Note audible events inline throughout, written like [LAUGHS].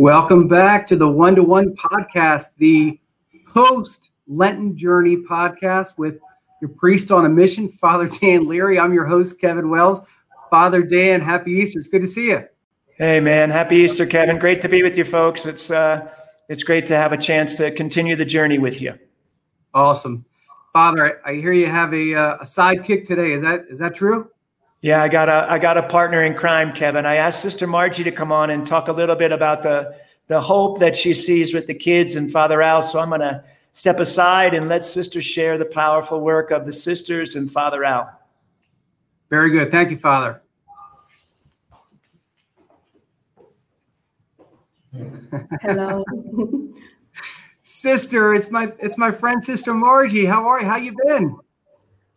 Welcome back to the One to One podcast, the post Lenten Journey podcast with your priest on a mission, [LAUGHS] Father Dan Leary. I'm your host, Kevin Wells. Father Dan, happy Easter. It's good to see you. Hey, man. Happy Easter, Kevin. Great to be with you folks. It's, uh, it's great to have a chance to continue the journey with you. Awesome. Father, I, hear you have a, uh, a sidekick today. Is that is that true? Yeah, I got a I got a partner in crime, Kevin. I asked Sister Margie to come on and talk a little bit about the the hope that she sees with the kids and Father Al. So I'm going to step aside and let Sister share the powerful work of the sisters and Father Al. Very good. Thank you, Father. Hello. [LAUGHS] Sister, it's my it's my friend Sister Margie. How are you? How you been?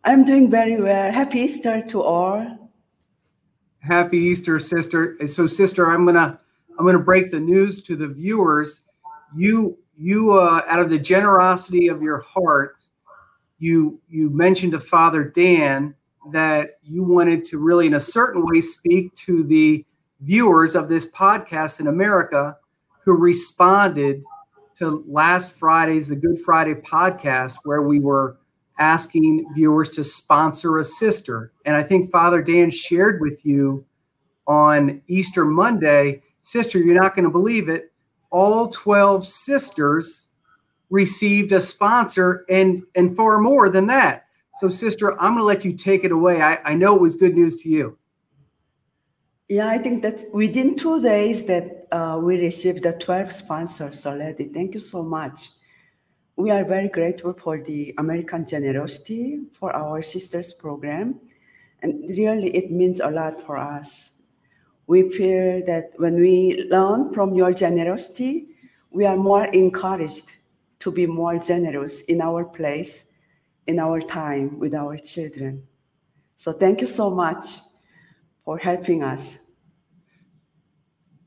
I'm doing very well. Happy Easter to all. Happy Easter, sister. So, sister, I'm gonna I'm gonna break the news to the viewers. You you uh, out of the generosity of your heart, you you mentioned to Father Dan that you wanted to really, in a certain way, speak to the viewers of this podcast in America who responded to last Friday's the Good Friday podcast, where we were asking viewers to sponsor a sister. And I think Father Dan shared with you on Easter Monday, sister, you're not going to believe it. All 12 sisters received a sponsor and and far more than that. So sister, I'm going to let you take it away. I, I know it was good news to you. Yeah, I think that within two days that uh, we received the 12 sponsors already. Thank you so much we are very grateful for the American generosity for our sisters program. And really, it means a lot for us. We feel that when we learn from your generosity, we are more encouraged to be more generous in our place, in our time with our children. So, thank you so much for helping us.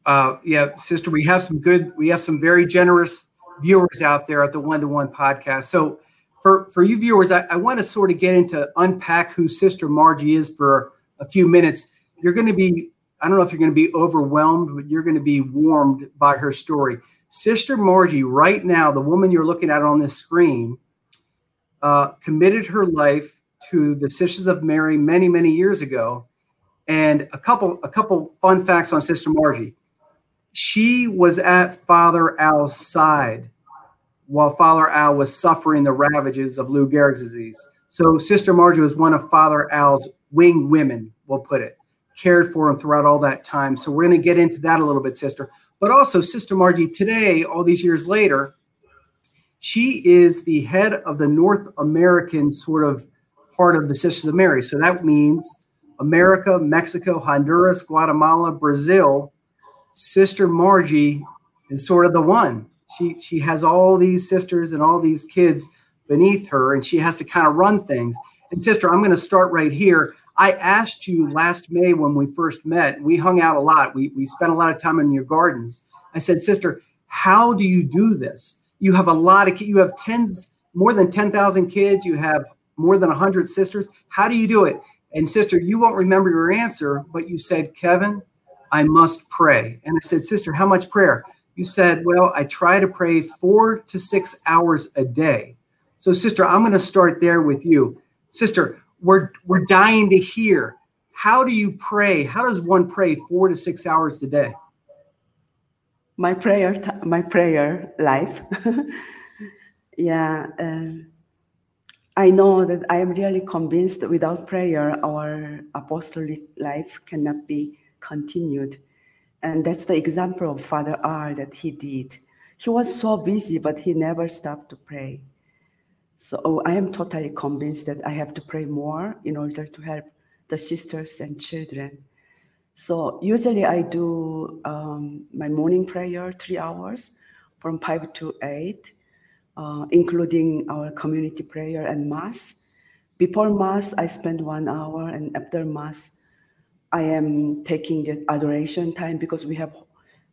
Uh, yeah, sister, we have some good, we have some very generous viewers out there at the One to One podcast. So, for for you viewers, I, I want to sort of get into unpack who Sister Margie is for a few minutes. You're going to be, I don't know if you're going to be overwhelmed, but you're going to be warmed by her story. Sister Margie, right now, the woman you're looking at on this screen, uh, committed her life to the Sisters of Mary many, many years ago. And a couple, a couple fun facts on Sister Margie she was at Father Al's side while Father Al was suffering the ravages of Lou Gehrig's disease. So Sister Margie was one of Father Al's wing women, we'll put it, cared for him throughout all that time. So we're going to get into that a little bit, Sister. But also, Sister Margie, today, all these years later, she is the head of the North American sort of part of the Sisters of Mary. So that means America, Mexico, Honduras, Guatemala, Brazil, Sister Margie is sort of the one. She she has all these sisters and all these kids beneath her, and she has to kind of run things. And sister, I'm going to start right here. I asked you last May when we first met. We hung out a lot. We we spent a lot of time in your gardens. I said, sister, how do you do this? You have a lot of kids, you have tens more than ten thousand kids. You have more than hundred sisters. How do you do it? And sister, you won't remember your answer, but you said, Kevin, I must pray. And I said, Sister, how much prayer? You said, Well, I try to pray four to six hours a day. So, sister, I'm going to start there with you. Sister, we're, we're dying to hear. How do you pray? How does one pray four to six hours a day? My prayer, t- my prayer life. [LAUGHS] yeah, uh, I know that I am really convinced without prayer, our apostolic life cannot be continued. And that's the example of Father R that he did. He was so busy, but he never stopped to pray. So oh, I am totally convinced that I have to pray more in order to help the sisters and children. So usually I do um, my morning prayer three hours from five to eight, uh, including our community prayer and mass. Before mass, I spend one hour, and after mass, I am taking the adoration time because we have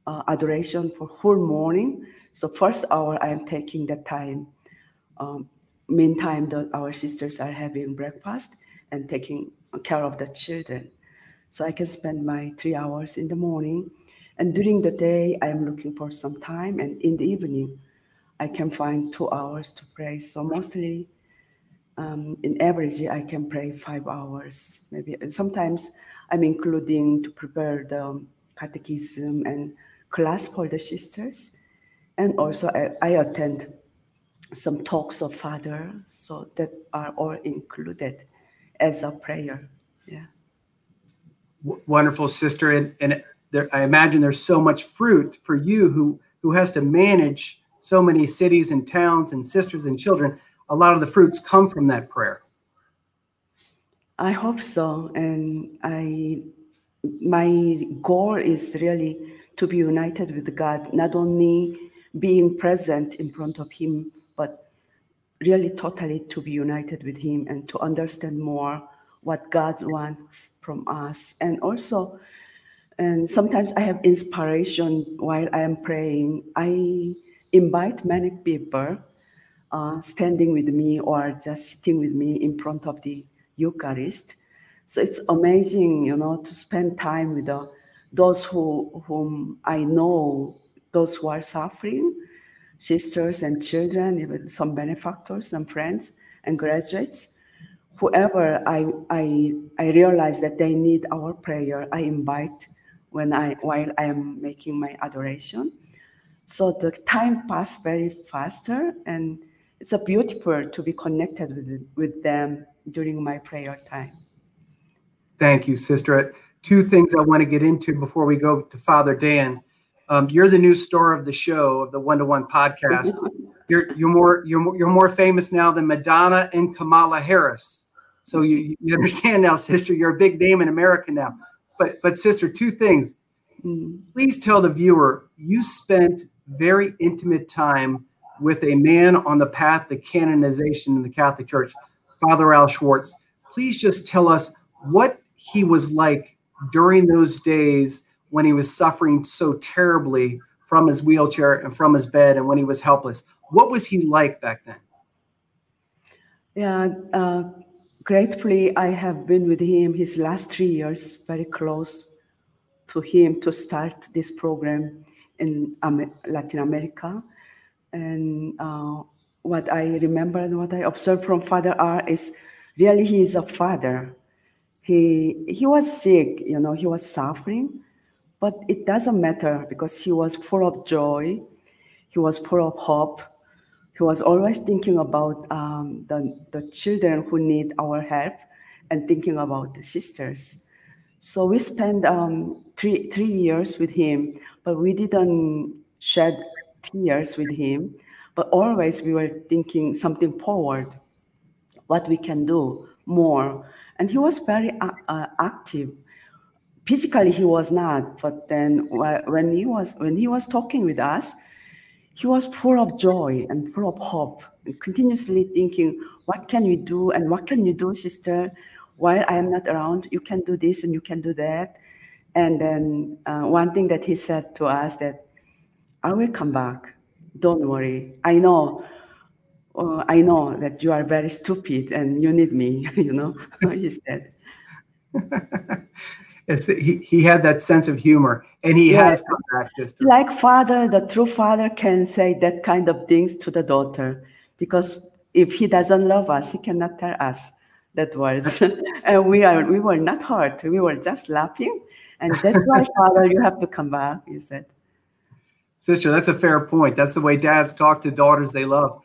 uh, adoration for whole morning. So first hour, I am taking that time. Um, meantime, the, our sisters are having breakfast and taking care of the children. So I can spend my three hours in the morning. And during the day, I am looking for some time, and in the evening, I can find two hours to pray. So mostly, um, in average, I can pray five hours, maybe. Sometimes I'm including to prepare the catechism and class for the sisters. And also, I, I attend some talks of Father, so that are all included as a prayer. Yeah. W- wonderful, sister. And, and there, I imagine there's so much fruit for you who, who has to manage so many cities and towns and sisters and children. A lot of the fruits come from that prayer. I hope so. And I, my goal is really to be united with God, not only being present in front of Him, but really totally to be united with Him and to understand more what God wants from us. And also, and sometimes I have inspiration while I am praying. I invite many people uh, standing with me or just sitting with me in front of the Eucharist. So it's amazing, you know, to spend time with the, those who whom I know, those who are suffering, sisters and children, even some benefactors, some friends and graduates. Whoever I, I, I realize that they need our prayer, I invite when I while I am making my adoration. So the time passed very faster, and it's a beautiful to be connected with with them during my prayer time. Thank you, Sister. Two things I want to get into before we go to Father Dan. Um, you're the new star of the show of the One to One podcast. [LAUGHS] You're you're more you're more, you're more famous now than Madonna and Kamala Harris. So you you understand now, sister. You're a big name in America now. But but sister, two things. Mm. Please tell the viewer you spent very intimate time with a man on the path to canonization in the Catholic Church, Father Al Schwartz. Please just tell us what he was like during those days when he was suffering so terribly from his wheelchair and from his bed and when he was helpless. What was he like back then? Yeah, uh, gratefully, I have been with him his last three years, very close to him to start this program in Latin America. And uh, what I remember and what I observed from Father R is really he is a father. He, he was sick, you know, he was suffering, but it doesn't matter because he was full of joy, he was full of hope, he was always thinking about um, the, the children who need our help and thinking about the sisters. So we spent um, three, three years with him, but we didn't shed tears with him. But always we were thinking something forward, what we can do more. And he was very uh, uh active. Physically, he was not, but then when he was when he was talking with us, he was full of joy and full of hope, and continuously thinking, "What can we do? And what can you do, sister? While I am not around, you can do this and you can do that." And then uh, one thing that he said to us that I will come back. Don't worry. I know. Uh, I know that you are very stupid and you need me. [LAUGHS] You know, [LAUGHS] he said. [LAUGHS] He, he had that sense of humor and he has come back this like father the true father can say that kind of things to the daughter because if he doesn't love us he cannot tell us that words and we are we were not hurt we were just laughing and that's why, Father, you have to come back, He said. Sister, that's a fair point. That's the way dads talk to daughters they love.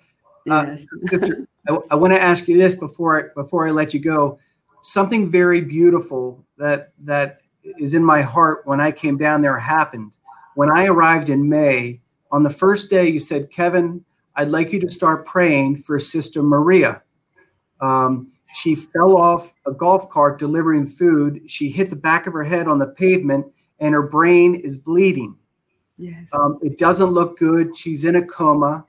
Uh, yes. Uh, [LAUGHS] sister, I, I want to ask you this before I, before I let you go. Something very beautiful that that is in my heart when I came down there happened. When I arrived in May, on the first day, you said, Kevin, I'd like you to start praying for Sister Maria. Um, she fell off a golf cart delivering food. She hit the back of her head on the pavement, and her brain is bleeding. Yes. Um, it doesn't look good. She's in a coma.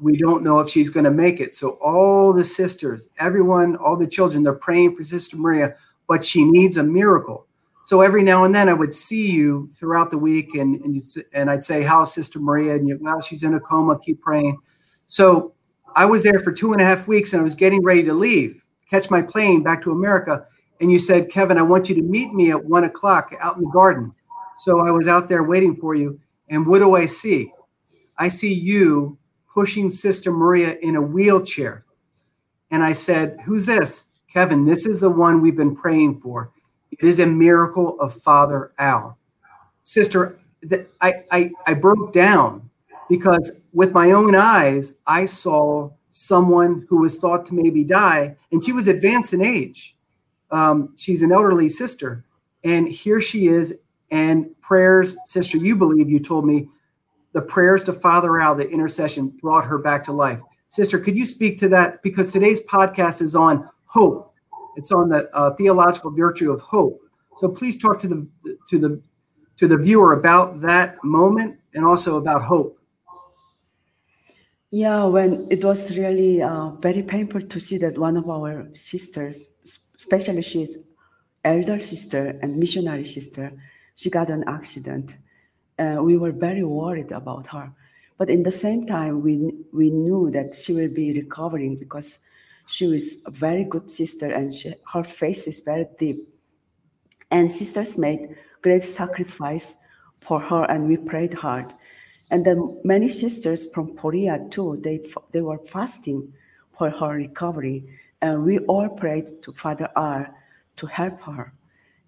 We don't know if she's going to make it. So, all the sisters, everyone, all the children, they're praying for Sister Maria, but she needs a miracle. So, every now and then, I would see you throughout the week, and, and, and I'd say, How's Sister Maria? And you, well, she's in a coma. Keep praying. So, I was there for two and a half weeks, and I was getting ready to leave catch my plane back to America. And you said, Kevin, I want you to meet me at one o'clock out in the garden. So I was out there waiting for you. And what do I see? I see you pushing Sister Maria in a wheelchair. And I said, Who's this? Kevin, this is the one we've been praying for. It is a miracle of Father Al. Sister, I, I, I broke down because with my own eyes, I saw someone who was thought to maybe die, and she was advanced in age. Um, she's an elderly sister, and here she is. And prayers, sister, you believe you told me the prayers to Father Al, the intercession, brought her back to life. Sister, could you speak to that? Because today's podcast is on hope. It's on the uh, theological virtue of hope. So please talk to the to the to the viewer about that moment and also about hope. Yeah, when it was really uh, very painful to see that one of our sisters, especially she's elder sister and missionary sister, she got an accident. Uh, we were very worried about her. But in the same time, we, we knew that she will be recovering because she was a very good sister and she, her faith is very deep. And sisters made great sacrifice for her and we prayed hard. And then many sisters from Korea too, they, they were fasting for her recovery. And we all prayed to Father R to help her.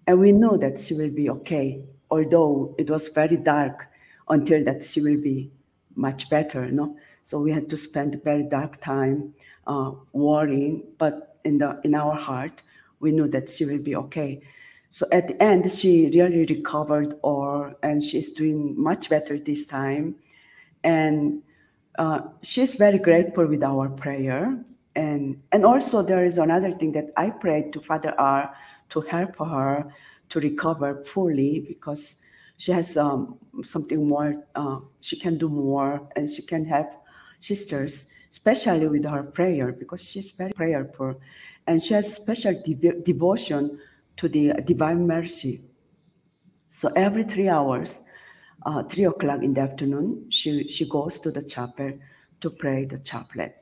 And we know that she will be okay, although it was very dark until that she will be much better. No? So we had to spend a very dark time uh, worrying, but in, the, in our heart, we knew that she will be okay. So at the end, she really recovered, or and she's doing much better this time, and uh, she's very grateful with our prayer. And and also there is another thing that I prayed to Father R to help her to recover fully because she has um, something more. Uh, she can do more, and she can help sisters, especially with her prayer because she's very prayerful, and she has special de- devotion to the Divine Mercy. So every three hours, uh, three o'clock in the afternoon, she, she goes to the chapel to pray the chaplet.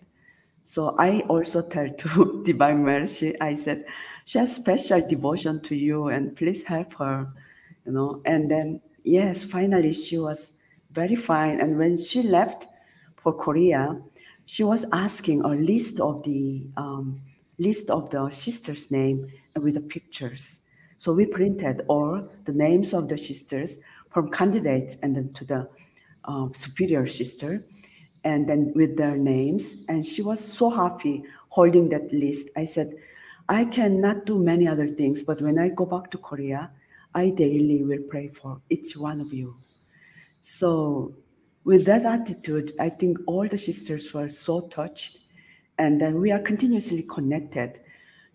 So I also tell to [LAUGHS] Divine Mercy, I said, she has special devotion to you and please help her, you know. And then, yes, finally she was very fine. And when she left for Korea, she was asking a list of the um, list of the sisters' name with the pictures. So we printed all the names of the sisters from candidates and then to the um, superior sister, and then with their names. And she was so happy holding that list. I said, I cannot do many other things, but when I go back to Korea, I daily will pray for each one of you. So, with that attitude, I think all the sisters were so touched, and then we are continuously connected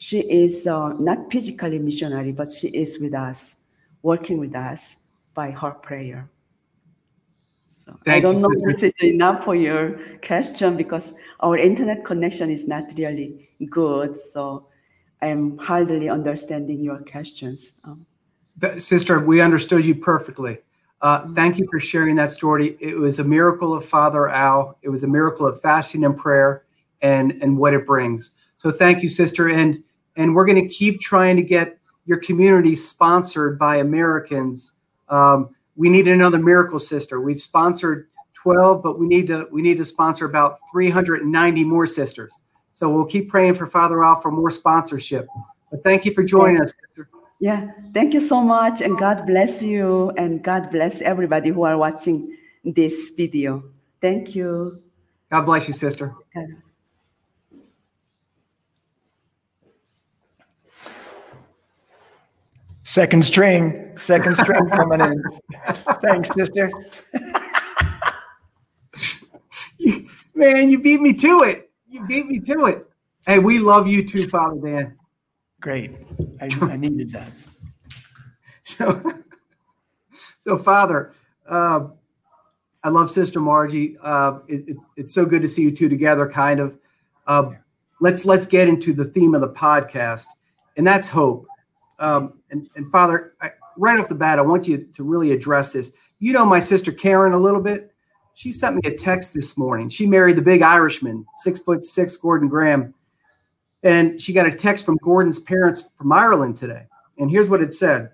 she is uh, not physically missionary, but she is with us, working with us by her prayer. So I don't you, know if this is enough for your question because our internet connection is not really good. So I'm hardly understanding your questions. Um, Sister, we understood you perfectly. Uh, thank you for sharing that story. It was a miracle of Father Al. It was a miracle of fasting and prayer and, and what it brings. So thank you, Sister. And and we're going to keep trying to get your community sponsored by Americans. Um, we need another miracle sister. We've sponsored 12, but we need to we need to sponsor about 390 more sisters. So we'll keep praying for Father Al for more sponsorship. But thank you for joining us, sister. Yeah, thank you so much, and God bless you, and God bless everybody who are watching this video. Thank you. God bless you, sister. God. Second string, second string coming in. [LAUGHS] Thanks, sister. Man, you beat me to it. You beat me to it. Hey, we love you too, Father Dan. Great. I, [LAUGHS] I needed that. So, so Father, uh, I love Sister Margie. Uh, it, it's it's so good to see you two together. Kind of. Uh, let's let's get into the theme of the podcast, and that's hope. Um, and, and Father, I, right off the bat, I want you to really address this. You know my sister Karen a little bit. She sent me a text this morning. She married the big Irishman, six foot six, Gordon Graham. And she got a text from Gordon's parents from Ireland today. And here's what it said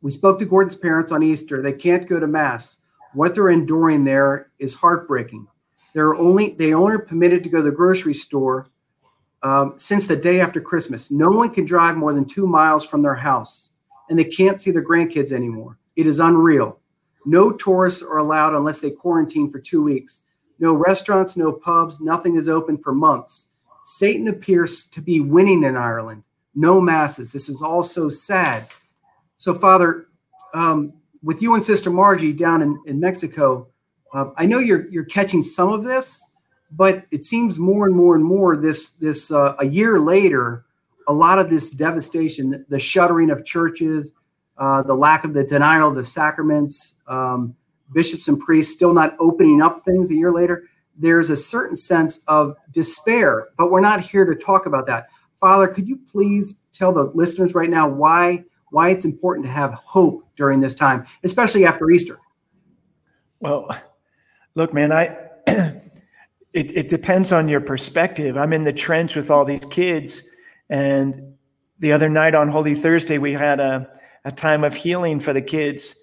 We spoke to Gordon's parents on Easter. They can't go to Mass. What they're enduring there is heartbreaking. They're only they only permitted to go to the grocery store um, since the day after Christmas. No one can drive more than two miles from their house, and they can't see their grandkids anymore. It is unreal. No tourists are allowed unless they quarantine for two weeks. No restaurants, no pubs, nothing is open for months. Satan appears to be winning in Ireland. No masses. This is all so sad. So, Father, um, with you and Sister Margie down in, in Mexico, uh, I know you're you're catching some of this, but it seems more and more and more this this uh, a year later, a lot of this devastation, the shuttering of churches, uh, the lack of the denial of the sacraments, um, bishops and priests still not opening up things a year later, there's a certain sense of despair, but we're not here to talk about that. Father, could you please tell the listeners right now why why it's important to have hope during this time, especially after Easter? Well, look, man, I [CLEARS THROAT] it, it depends on your perspective. I'm in the trench with all these kids, and the other night on Holy Thursday, we had a, a time of healing for the kids.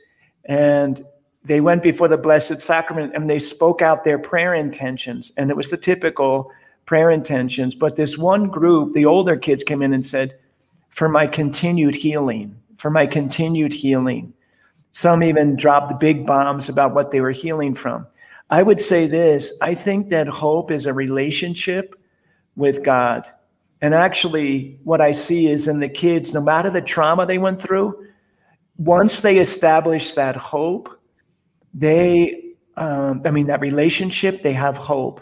And they went before the Blessed Sacrament and they spoke out their prayer intentions. And it was the typical prayer intentions. But this one group, the older kids came in and said, For my continued healing, for my continued healing. Some even dropped big bombs about what they were healing from. I would say this I think that hope is a relationship with God. And actually, what I see is in the kids, no matter the trauma they went through, once they establish that hope, they, um, I mean, that relationship, they have hope.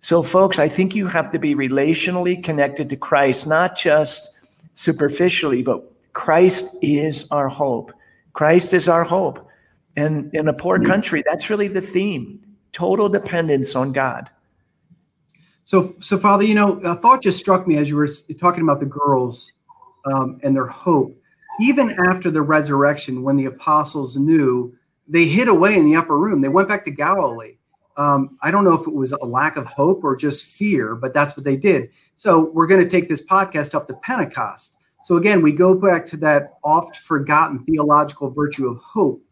So, folks, I think you have to be relationally connected to Christ, not just superficially, but Christ is our hope. Christ is our hope. And in a poor mm-hmm. country, that's really the theme total dependence on God. So, so Father, you know, a thought just struck me as you were talking about the girls um, and their hope. Even after the resurrection, when the apostles knew they hid away in the upper room. They went back to Galilee. Um, I don't know if it was a lack of hope or just fear, but that's what they did. So we're going to take this podcast up to Pentecost. So again, we go back to that oft forgotten theological virtue of hope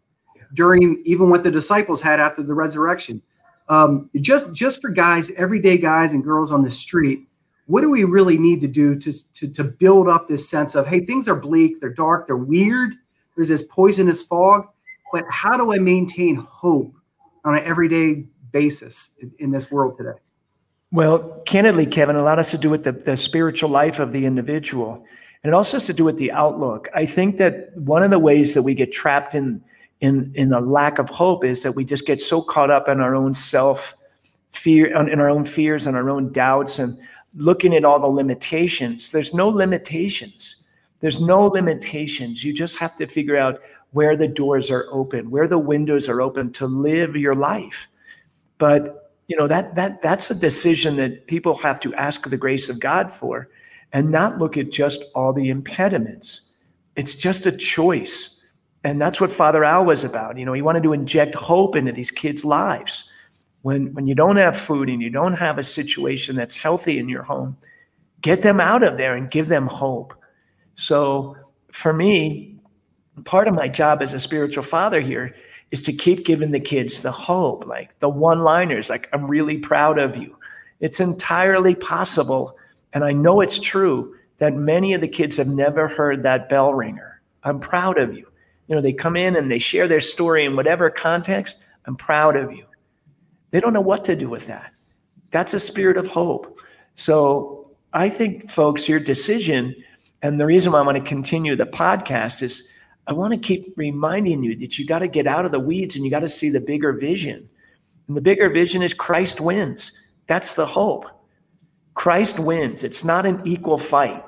during even what the disciples had after the resurrection. Um, just just for guys, everyday guys and girls on the street, what do we really need to do to, to, to build up this sense of, hey, things are bleak, they're dark, they're weird, there's this poisonous fog but how do I maintain hope on an everyday basis in, in this world today? Well, candidly, Kevin, a lot has to do with the, the spiritual life of the individual. And it also has to do with the outlook. I think that one of the ways that we get trapped in in in a lack of hope is that we just get so caught up in our own self fear in our own fears and our own doubts and looking at all the limitations. There's no limitations. There's no limitations. You just have to figure out where the doors are open, where the windows are open to live your life. But you know that that that's a decision that people have to ask the grace of God for and not look at just all the impediments. It's just a choice. And that's what Father Al was about. You know, he wanted to inject hope into these kids' lives. When when you don't have food and you don't have a situation that's healthy in your home, get them out of there and give them hope. So for me, part of my job as a spiritual father here is to keep giving the kids the hope, like the one liners, like, I'm really proud of you. It's entirely possible. And I know it's true that many of the kids have never heard that bell ringer. I'm proud of you. You know, they come in and they share their story in whatever context. I'm proud of you. They don't know what to do with that. That's a spirit of hope. So I think, folks, your decision, and the reason why I want to continue the podcast is I want to keep reminding you that you got to get out of the weeds and you got to see the bigger vision. And the bigger vision is Christ wins. That's the hope. Christ wins. It's not an equal fight.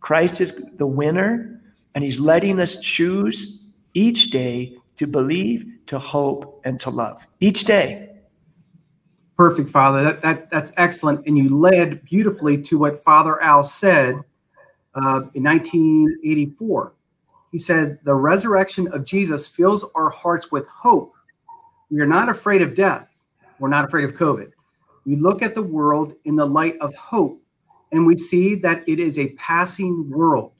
Christ is the winner, and he's letting us choose each day to believe, to hope, and to love. Each day. Perfect, Father. That, that that's excellent. And you led beautifully to what Father Al said uh, in 1984 he said, The resurrection of Jesus fills our hearts with hope. We are not afraid of death. We're not afraid of COVID. We look at the world in the light of hope, and we see that it is a passing world.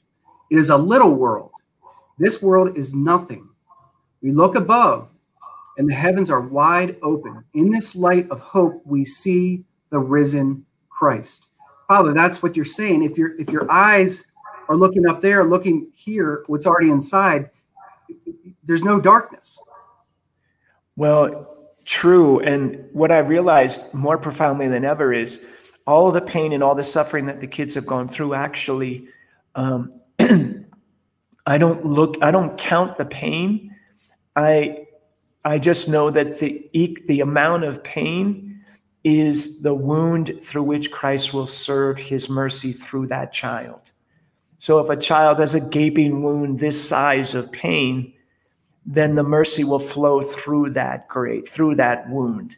It is a little world. This world is nothing. We look above, and the heavens are wide open. In this light of hope, we see the risen Christ. Father, that's what you're saying. If your if your eyes are looking up there, looking here, what's already inside, there's no darkness. Well, true. And what I realized more profoundly than ever is all the pain and all the suffering that the kids have gone through actually um, [CLEARS THROAT] i don't look i don't count the pain i i just know that the the amount of pain is the wound through which christ will serve his mercy through that child. So if a child has a gaping wound this size of pain then the mercy will flow through that great through that wound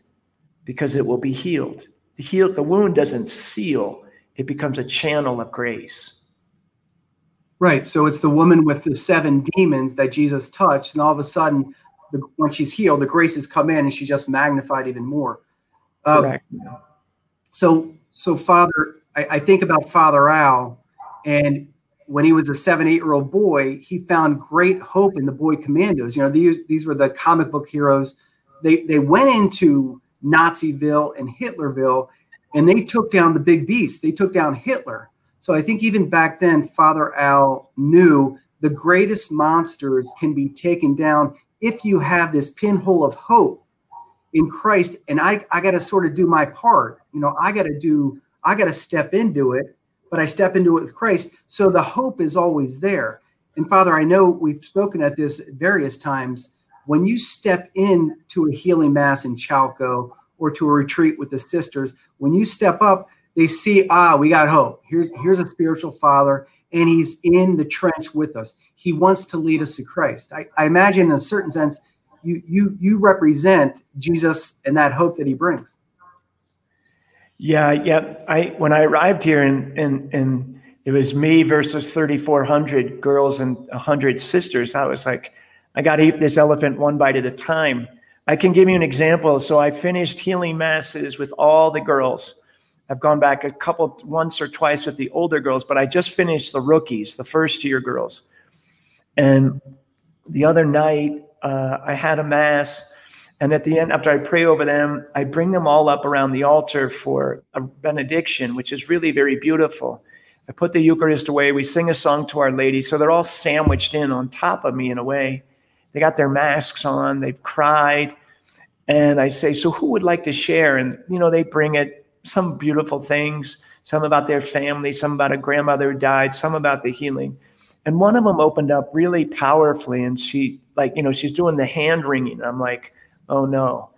because it will be healed. The heal the wound doesn't seal it becomes a channel of grace. Right so it's the woman with the seven demons that jesus touched and all of a sudden the, when she's healed the graces come in and she just magnified even more um, Correct. so so father I, I think about father al and when he was a seven, eight year old boy, he found great hope in the boy commandos. You know, these these were the comic book heroes. They they went into Naziville and Hitlerville, and they took down the big beast. They took down Hitler. So I think even back then, Father Al knew the greatest monsters can be taken down if you have this pinhole of hope in Christ. And I, I got to sort of do my part. You know, I got to do, I got to step into it, but I step into it with Christ. So the hope is always there. And Father, I know we've spoken at this various times when you step into a healing mass in Chalco or to a retreat with the sisters, when you step up, they see, ah, we got hope. Here's here's a spiritual father, and he's in the trench with us. He wants to lead us to Christ. I, I imagine, in a certain sense, you you you represent Jesus and that hope that he brings. Yeah, yeah. I when I arrived here and and and it was me versus 3,400 girls and 100 sisters. I was like, I got to eat this elephant one bite at a time. I can give you an example. So I finished healing masses with all the girls. I've gone back a couple, once or twice with the older girls, but I just finished the rookies, the first year girls. And the other night, uh, I had a mass. And at the end, after I pray over them, I bring them all up around the altar for a benediction, which is really very beautiful. I put the Eucharist away. We sing a song to Our Lady. So they're all sandwiched in on top of me in a way. They got their masks on, they've cried. And I say, So who would like to share? And, you know, they bring it some beautiful things, some about their family, some about a grandmother who died, some about the healing. And one of them opened up really powerfully. And she, like, you know, she's doing the hand wringing. I'm like, Oh no.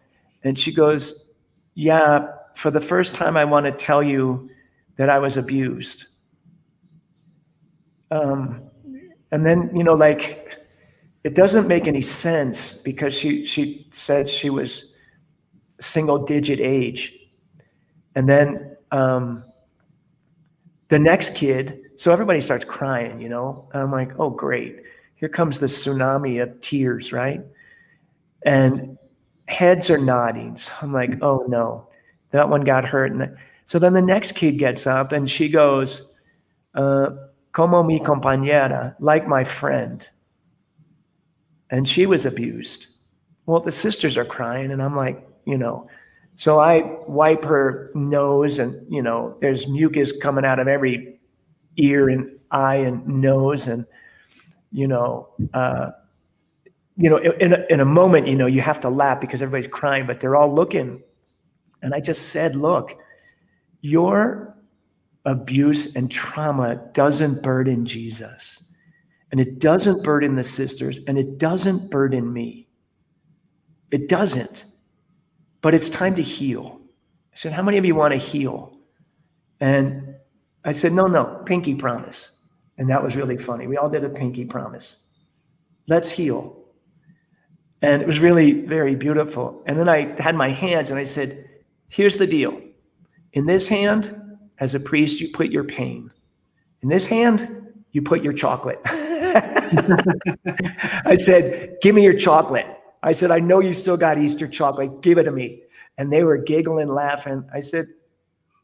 And she goes, Yeah, for the first time, I want to tell you that I was abused. Um, and then, you know, like, it doesn't make any sense because she she said she was single digit age and then um, the next kid so everybody starts crying you know? And i'm like oh great. Here comes the tsunami of tears right? And heads are nodding. So i'm like oh no. That one got hurt. And so then the next kid gets up and she goes uh, como mi compañera like my friend. And she was abused. Well, the sisters are crying, and I'm like, you know, so I wipe her nose, and you know, there's mucus coming out of every ear and eye and nose, and you know, uh, you know, in a, in a moment, you know, you have to laugh because everybody's crying, but they're all looking, and I just said, look, your abuse and trauma doesn't burden Jesus and it doesn't burden the sisters and it doesn't burden me. It doesn't. But it's time to heal. I said, How many of you want to heal? And I said, No, no, pinky promise. And that was really funny. We all did a pinky promise. Let's heal. And it was really very beautiful. And then I had my hands and I said, Here's the deal. In this hand, as a priest, you put your pain. In this hand, you put your chocolate. [LAUGHS] I said, Give me your chocolate. I said, I know you still got Easter chocolate. Give it to me. And they were giggling, laughing. I said,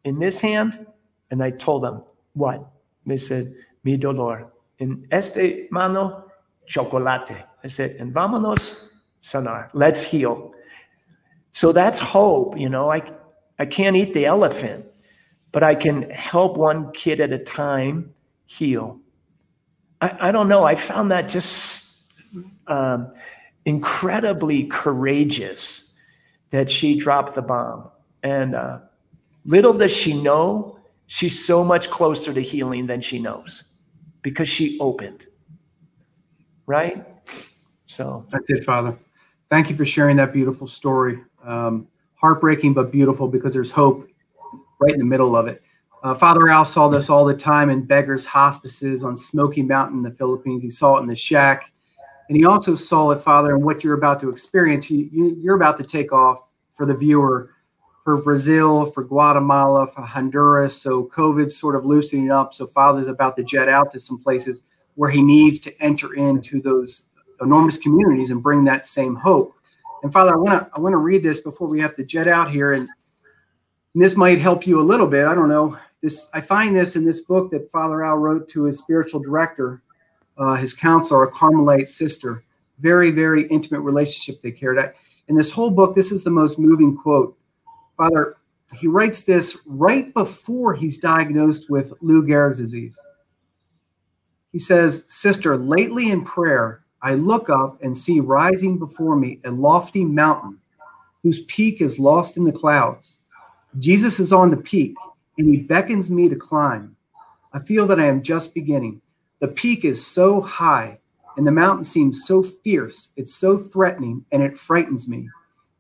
In this hand? And I told them, What? They said, Mi dolor. In este mano, chocolate. I said, and vámonos sanar. Let's heal. So that's hope. You know, I, I can't eat the elephant, but I can help one kid at a time heal. I, I don't know. I found that just um, incredibly courageous that she dropped the bomb. And uh, little does she know, she's so much closer to healing than she knows because she opened. Right? So that's it, Father. Thank you for sharing that beautiful story. Um, heartbreaking, but beautiful because there's hope right in the middle of it. Uh, Father Al saw this all the time in beggars' hospices on Smoky Mountain in the Philippines. He saw it in the shack. And he also saw it, Father, in what you're about to experience. You, you, you're about to take off for the viewer for Brazil, for Guatemala, for Honduras. So COVID's sort of loosening up. So Father's about to jet out to some places where he needs to enter into those enormous communities and bring that same hope. And Father, I want to I want to read this before we have to jet out here, and, and this might help you a little bit. I don't know. This I find this in this book that Father Al wrote to his spiritual director, uh, his counselor, a Carmelite sister. Very very intimate relationship they carried. I, in this whole book, this is the most moving quote. Father, he writes this right before he's diagnosed with Lou Gehrig's disease. He says, Sister, lately in prayer, I look up and see rising before me a lofty mountain whose peak is lost in the clouds. Jesus is on the peak and he beckons me to climb. I feel that I am just beginning. The peak is so high and the mountain seems so fierce, it's so threatening, and it frightens me.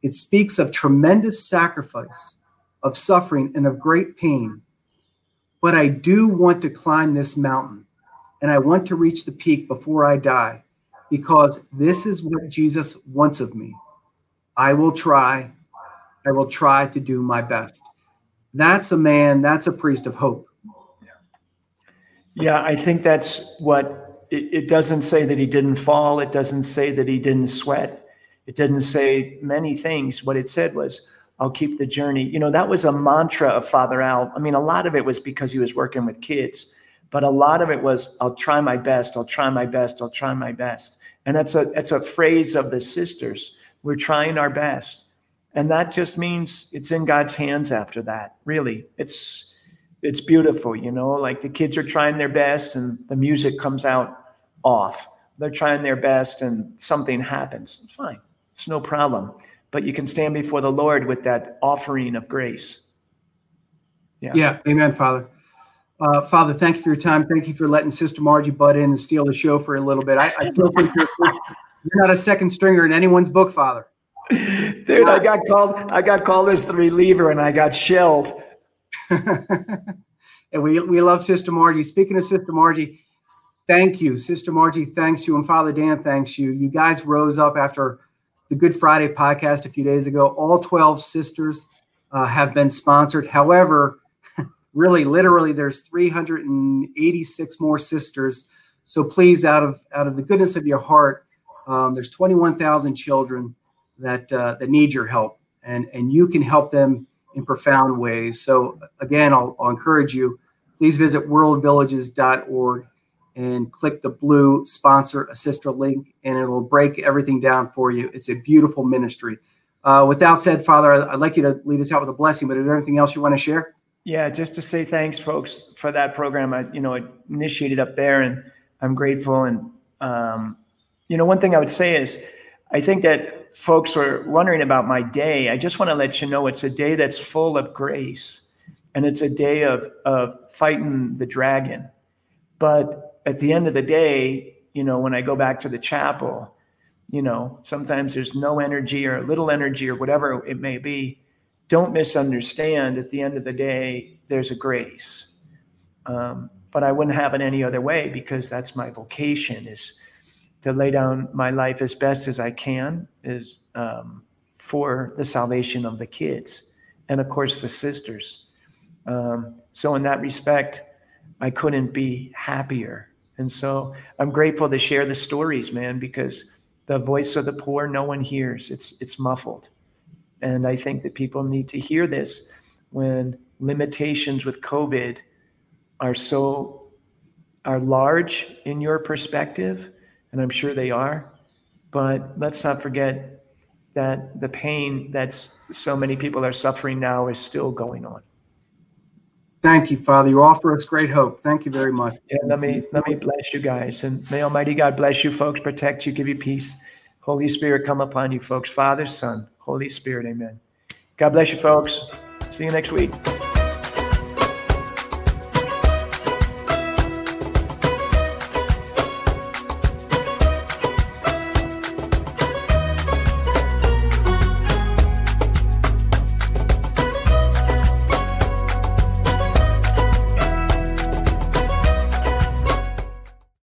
It speaks of tremendous sacrifice, of suffering, and of great pain. But I do want to climb this mountain, and I want to reach the peak before I die because this is what Jesus wants of me. I will try. I will try to do my best. That's a man, that's a priest of hope. Yeah, I think that's what it, it doesn't say that he didn't fall. It doesn't say that he didn't sweat. It didn't say many things. What it said was, I'll keep the journey. You know, that was a mantra of Father Al. I mean, a lot of it was because he was working with kids, but a lot of it was, I'll try my best. I'll try my best. I'll try my best. And that's a that's a phrase of the sisters. We're trying our best. And that just means it's in God's hands after that. Really. It's it's beautiful, you know, like the kids are trying their best and the music comes out off. They're trying their best and something happens. Fine. It's no problem. But you can stand before the Lord with that offering of grace. Yeah. Yeah. Amen, Father. Uh, Father, thank you for your time. Thank you for letting Sister Margie butt in and steal the show for a little bit. I, I still think you're, you're, not a second stringer in anyone's book, Father. [LAUGHS] Dude, I got called. I got called as the reliever, and I got shelled. [LAUGHS] and we we love Sister Margie. Speaking of Sister Margie, thank you, Sister Margie. Thanks you, and Father Dan thanks you. You guys rose up after the Good Friday podcast a few days ago. All twelve sisters uh, have been sponsored. However [LAUGHS] really literally there's 386 more sisters so please out of out of the goodness of your heart um, there's 21000 children that uh, that need your help and and you can help them in profound ways so again i'll, I'll encourage you please visit worldvillages.org and click the blue sponsor a sister link and it will break everything down for you it's a beautiful ministry uh, with that said father i'd like you to lead us out with a blessing but is there anything else you want to share yeah, just to say thanks, folks, for that program. I, you know, initiated up there, and I'm grateful. And um, you know, one thing I would say is, I think that folks were wondering about my day. I just want to let you know it's a day that's full of grace, and it's a day of of fighting the dragon. But at the end of the day, you know, when I go back to the chapel, you know, sometimes there's no energy or a little energy or whatever it may be don't misunderstand at the end of the day there's a grace um, but i wouldn't have it any other way because that's my vocation is to lay down my life as best as i can is um, for the salvation of the kids and of course the sisters. Um, so in that respect i couldn't be happier. And so i'm grateful to share the stories man because the voice of the poor no one hears. It's it's muffled. And I think that people need to hear this when limitations with COVID are so are large in your perspective and I'm sure they are. But let's not forget that the pain that so many people are suffering now is still going on. Thank you, Father. You offer us great hope. Thank you very much. Yeah, let me let me bless you guys, and may Almighty God bless you, folks, protect you, give you peace. Holy Spirit, come upon you, folks. Father, Son, Holy Spirit, Amen. God bless you, folks. See you next week.